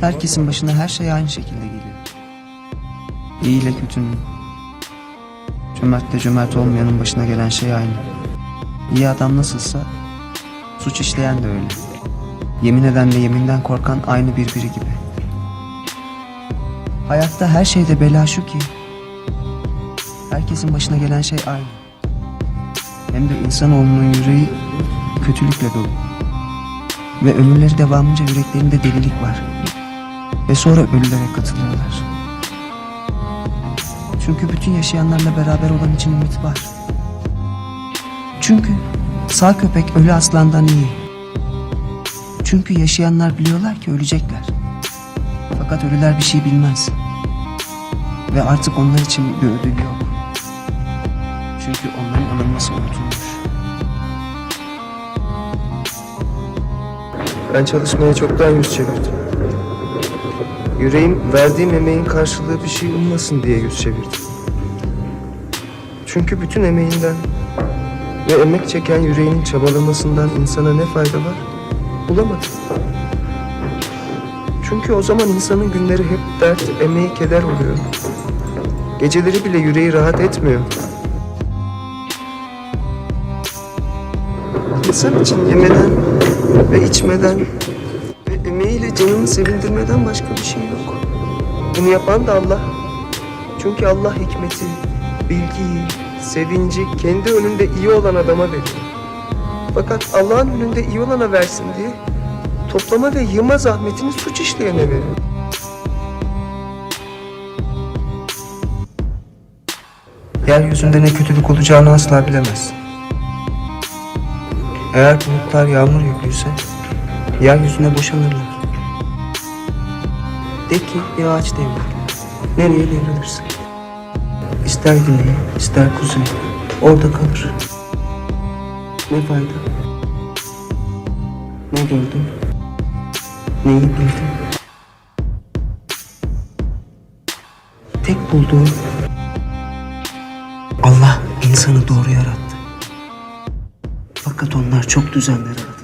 Herkesin başına her şey aynı şekilde geliyor. İyi ile kötünün, cömertle cömert olmayanın başına gelen şey aynı. İyi adam nasılsa suç işleyen de öyle. Yemin eden de yeminden korkan aynı birbiri gibi. Hayatta her şeyde bela şu ki herkesin başına gelen şey aynı. Hem de insanoğlunun yüreği kötülükle dolu. Ve ömürleri devamınca yüreklerinde delilik var. Ve sonra ölülere katılıyorlar. Çünkü bütün yaşayanlarla beraber olan için ümit var. Çünkü sağ köpek ölü aslandan iyi. Çünkü yaşayanlar biliyorlar ki ölecekler. Fakat ölüler bir şey bilmez. Ve artık onlar için bir ödül yok. Çünkü onların anılması unutulmuş. Ben çalışmaya çoktan yüz çevirdim. Yüreğim verdiğim emeğin karşılığı bir şey ummasın diye yüz çevirdim. Çünkü bütün emeğinden ve emek çeken yüreğinin çabalamasından insana ne fayda var? Bulamadım. Çünkü o zaman insanın günleri hep dert, emeği keder oluyor. Geceleri bile yüreği rahat etmiyor. İnsan için yemeden ve içmeden ve emeğiyle canını sevindirmeden başka bir şey. Bunu yapan da Allah. Çünkü Allah hikmeti, bilgiyi, sevinci kendi önünde iyi olan adama veriyor. Fakat Allah'ın önünde iyi olana versin diye toplama ve yığma zahmetini suç işleyene veriyor. Yeryüzünde ne kötülük olacağını asla bilemezsin. Eğer bulutlar yağmur yüklüyse yeryüzüne boşanırlar. De ki bir ağaç devrilir. Nereye devrilirse. İster güneye, ister kuzeye. Orada kalır. Ne fayda? Ne gördün? Neyi bildin? Tek bulduğum Allah insanı doğru yarattı. Fakat onlar çok düzenler aradı.